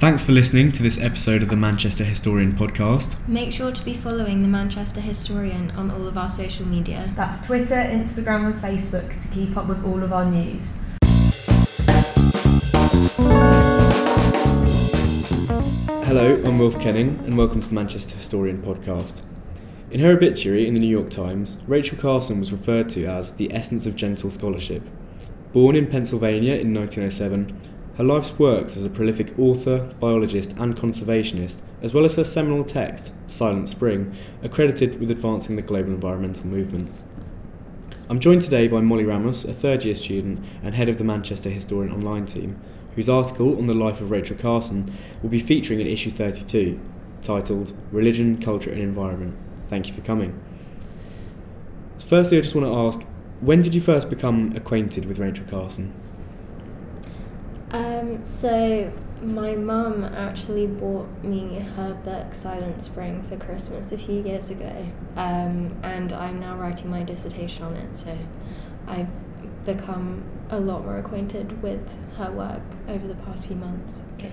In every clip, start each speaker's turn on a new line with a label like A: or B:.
A: Thanks for listening to this episode of the Manchester Historian podcast.
B: Make sure to be following the Manchester Historian on all of our social media.
C: That's Twitter, Instagram, and Facebook to keep up with all of our news.
A: Hello, I'm Wilf Kenning, and welcome to the Manchester Historian podcast. In her obituary in the New York Times, Rachel Carson was referred to as the essence of gentle scholarship. Born in Pennsylvania in 1907, her life's works as a prolific author, biologist, and conservationist, as well as her seminal text, Silent Spring, are credited with advancing the global environmental movement. I'm joined today by Mollie Ramos, a third year student and head of the Manchester Historian Online team, whose article on the life of Rachel Carson will be featuring in issue 32, titled Religion, Culture and Environment. Thank you for coming. Firstly, I just want to ask when did you first become acquainted with Rachel Carson?
B: So my mum actually bought me her book Silent Spring for Christmas a few years ago, um, and I'm now writing my dissertation on it. So I've become a lot more acquainted with her work over the past few months. Okay.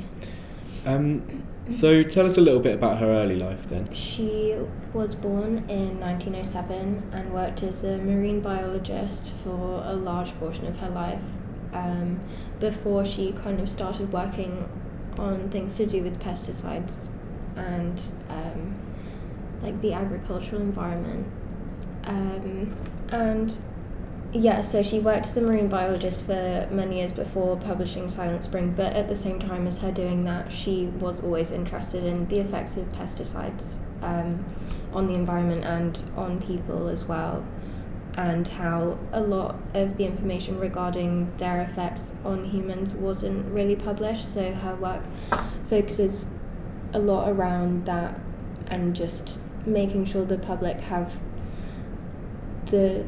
A: Um, so tell us a little bit about her early life then.
B: She was born in 1907 and worked as a marine biologist for a large portion of her life um, before she kind of started working on things to do with pesticides and um, like the agricultural environment. Um, and yeah, so she worked as a marine biologist for many years before publishing Silent Spring, but at the same time as her doing that, she was always interested in the effects of pesticides um, on the environment and on people as well and how a lot of the information regarding their effects on humans wasn't really published. So her work focuses a lot around that and just making sure the public have the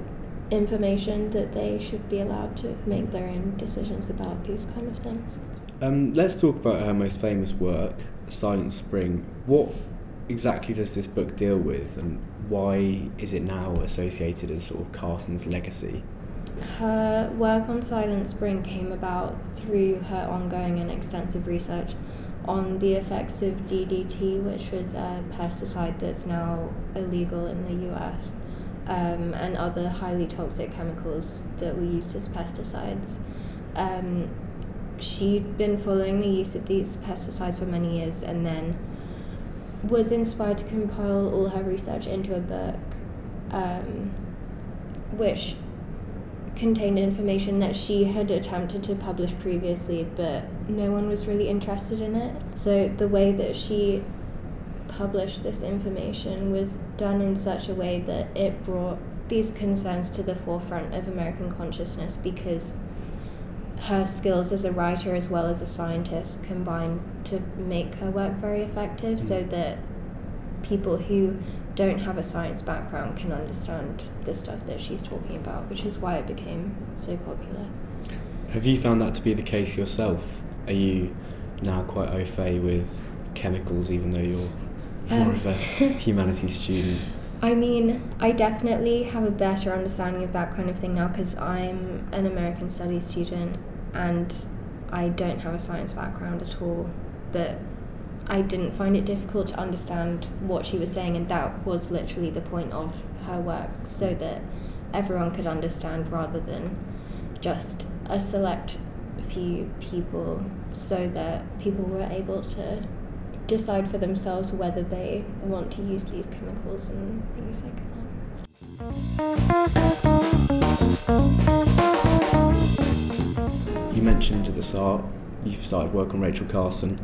B: information that they should be allowed to make their own decisions about these kind of things.
A: Um, let's talk about her most famous work, Silent Spring. What exactly does this book deal with, and why is it now associated as sort of Carson's legacy?
B: Her work on Silent Spring came about through her ongoing and extensive research on the effects of DDT, which was a pesticide that's now illegal in the US, um, and other highly toxic chemicals that we use as pesticides. Um, she'd been following the use of these pesticides for many years and then was inspired to compile all her research into a book, um, which contained information that she had attempted to publish previously, but no one was really interested in it. So the way that she published this information was done in such a way that it brought these concerns to the forefront of American consciousness because her skills as a writer as well as a scientist combined to make her work very effective mm. so that people who don't have a science background can understand the stuff that she's talking about, which is why it became so popular.
A: Have you found that to be the case yourself? Are you now quite au fait with chemicals, even though you're more um, of a humanities student?
B: I mean, I definitely have a better understanding of that kind of thing now because I'm an American Studies student and I don't have a science background at all. But I didn't find it difficult to understand what she was saying, and that was literally the point of her work, so that everyone could understand rather than just a select few people, so that people were able to decide for themselves whether they want to use these chemicals and things like
A: that. You mentioned at the start you've started work on Rachel Carson.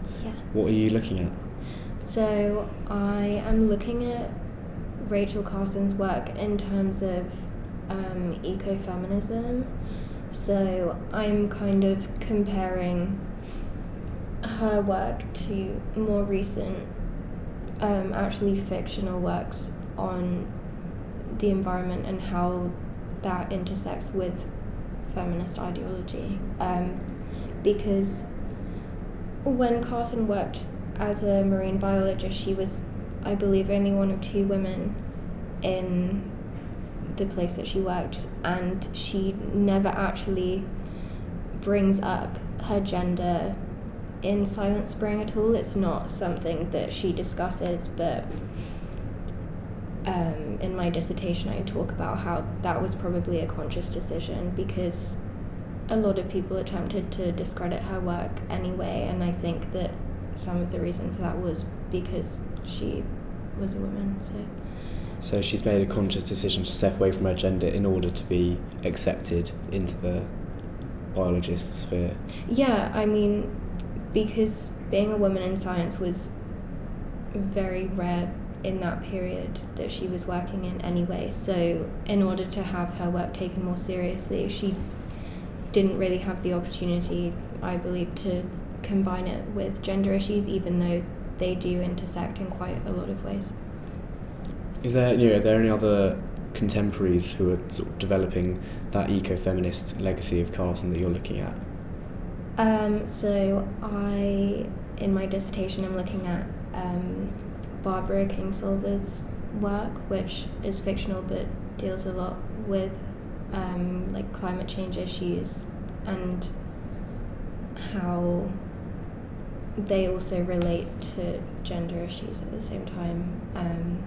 A: What are you looking at?
B: So I am looking at Rachel Carson's work in terms of um, ecofeminism. So I'm kind of comparing her work to more recent, um, actually fictional works on the environment and how that intersects with feminist ideology. Um, because when Carson worked as a marine biologist, she was, I believe, only one of two women in the place that she worked, and she never actually brings up her gender in Silent Spring at all. It's not something that she discusses, but um, in my dissertation, I talk about how that was probably a conscious decision because a lot of people attempted to discredit her work anyway, and I think that some of the reason for that was because she was a woman. So.
A: So she's made a conscious decision to step away from her gender in order to be accepted into the biologist sphere.
B: Yeah, I mean, because being a woman in science was very rare in that period that she was working in anyway. So, in order to have her work taken more seriously, she didn't really have the opportunity, I believe, to combine it with gender issues, even though they do intersect in quite a lot of ways.
A: Is there, you know, are there any other contemporaries who are sort of developing that eco-feminist legacy of Carson that you're looking at?
B: Um, so I, in my dissertation, I'm looking at um, Barbara Kingsolver's work, which is fictional but deals a lot with um, like climate change issues and how they also relate to gender issues at the same time. Um,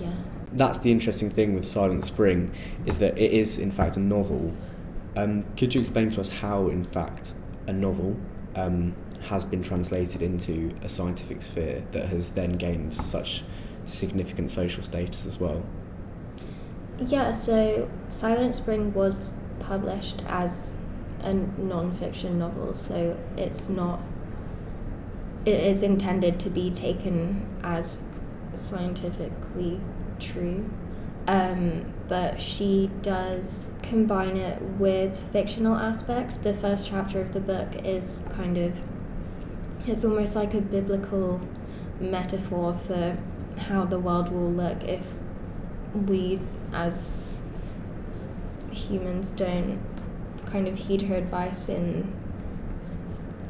B: yeah.
A: That's the interesting thing with Silent Spring, is that it is in fact a novel. Um, could you explain to us how, in fact, a novel um, has been translated into a scientific sphere that has then gained such significant social status as well?
B: Yeah, so Silent Spring was published as a non-fiction novel, so it's not. It is intended to be taken as scientifically true, um, but she does combine it with fictional aspects. The first chapter of the book is kind of. It's almost like a biblical metaphor for how the world will look if we as humans don't kind of heed her advice in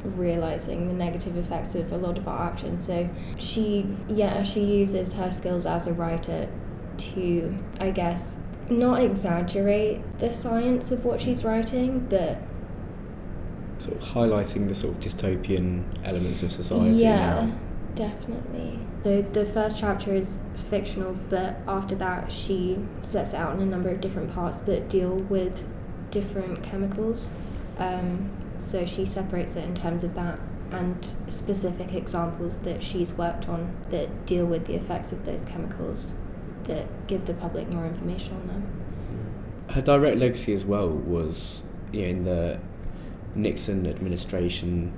B: realizing the negative effects of a lot of our actions. So she, yeah, she uses her skills as a writer to, I guess, not exaggerate the science of what she's writing, but
A: sort of highlighting the sort of dystopian elements of society
B: yeah,
A: now.
B: Definitely. So the first chapter is fictional, but after that, she sets out in a number of different parts that deal with different chemicals. Um, so she separates it in terms of that and specific examples that she's worked on that deal with the effects of those chemicals that give the public more information on them.
A: Her direct legacy as well was you know, in the Nixon administration,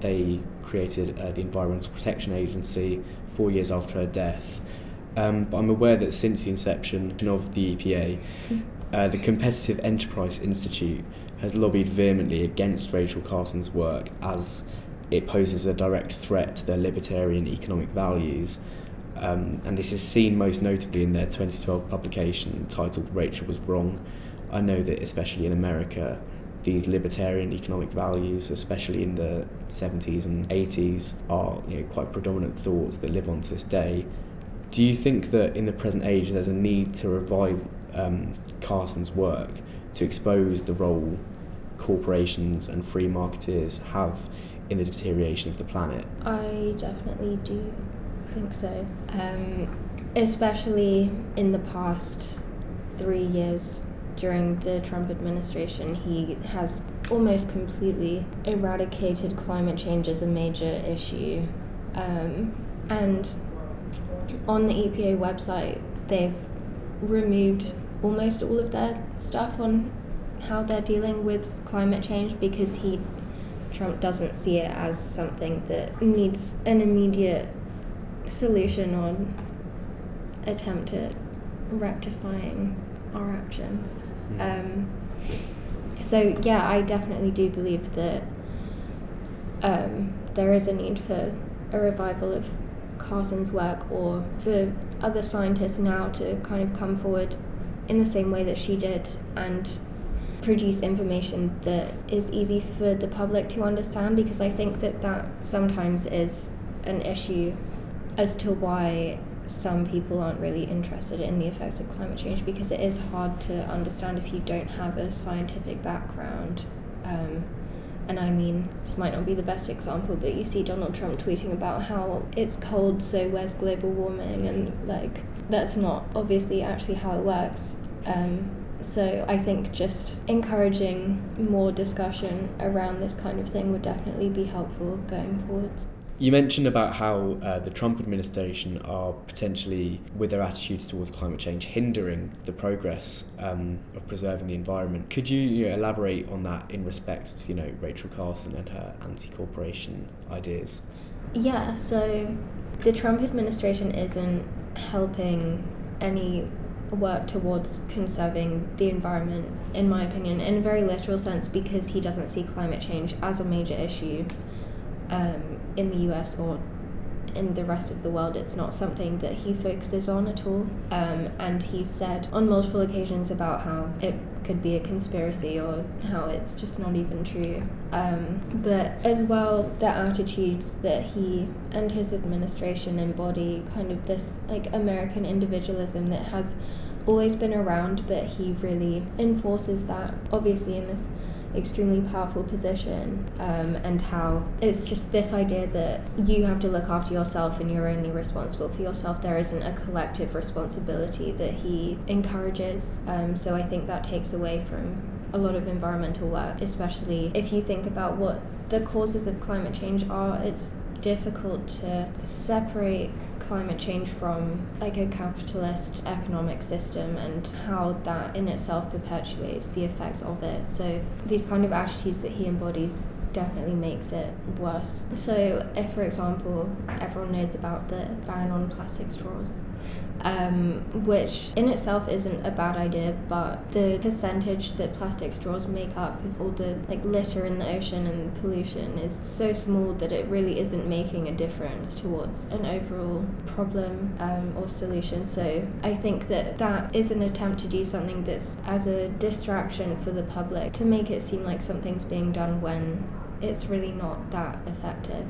A: they created uh, the Environmental Protection Agency four years after her death. Um, but I'm aware that since the inception of the EPA, uh, the Competitive Enterprise Institute has lobbied vehemently against Rachel Carson's work as it poses a direct threat to their libertarian economic values. Um, and this is seen most notably in their 2012 publication titled Rachel Was Wrong. I know that, especially in America, these libertarian economic values, especially in the 70s and 80s, are you know, quite predominant thoughts that live on to this day. Do you think that in the present age there's a need to revive um, Carson's work to expose the role corporations and free marketeers have in the deterioration of the planet?
B: I definitely do think so. Um, especially in the past three years during the Trump administration, he has almost completely eradicated climate change as a major issue. Um, and on the EPA website, they've removed almost all of their stuff on how they're dealing with climate change because he Trump doesn't see it as something that needs an immediate solution or attempt at rectifying our actions. Um, so yeah, I definitely do believe that um, there is a need for a revival of Carson's work or for other scientists now to kind of come forward in the same way that she did and produce information that is easy for the public to understand because I think that that sometimes is an issue as to why some people aren't really interested in the effects of climate change because it is hard to understand if you don't have a scientific background. Um, and I mean, this might not be the best example, but you see Donald Trump tweeting about how it's cold, so where's global warming? And like, that's not obviously actually how it works. Um, so I think just encouraging more discussion around this kind of thing would definitely be helpful going forward.
A: You mentioned about how uh, the Trump administration are potentially, with their attitudes towards climate change, hindering the progress um, of preserving the environment. Could you, you know, elaborate on that in respect to, you know, Rachel Carson and her anti-corporation ideas?
B: Yeah, so the Trump administration isn't helping any work towards conserving the environment, in my opinion, in a very literal sense, because he doesn't see climate change as a major issue um, in the US or in the rest of the world. It's not something that he focuses on at all. Um, and he said on multiple occasions about how it could be a conspiracy or how it's just not even true. Um, but as well, the attitudes that he and his administration embody, kind of this like American individualism that has always been around, but he really enforces that, obviously, in this extremely powerful position um, and how it's just this idea that you have to look after yourself and you're only responsible for yourself. There isn't a collective responsibility that he encourages. Um, so I think that takes away from a lot of environmental work, especially if you think about what the causes of climate change are. It's difficult to separate climate change from like a capitalist economic system and how that in itself perpetuates the effects of it. So these kind of attitudes that he embodies definitely makes it worse. So if for example everyone knows about the ban on plastic straws um, which in itself isn't a bad idea, but the percentage that plastic straws make up of all the like litter in the ocean and pollution is so small that it really isn't making a difference towards an overall problem um, or solution. So I think that that is an attempt to do something that's as a distraction for the public to make it seem like something's being done when it's really not that effective.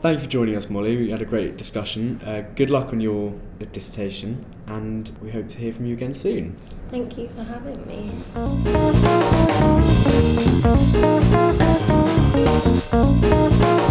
A: Thank you for joining us, Mollie. We had a great discussion. Uh, good luck on your dissertation, and we hope to hear from you again soon.
B: Thank you for having me. Thank you.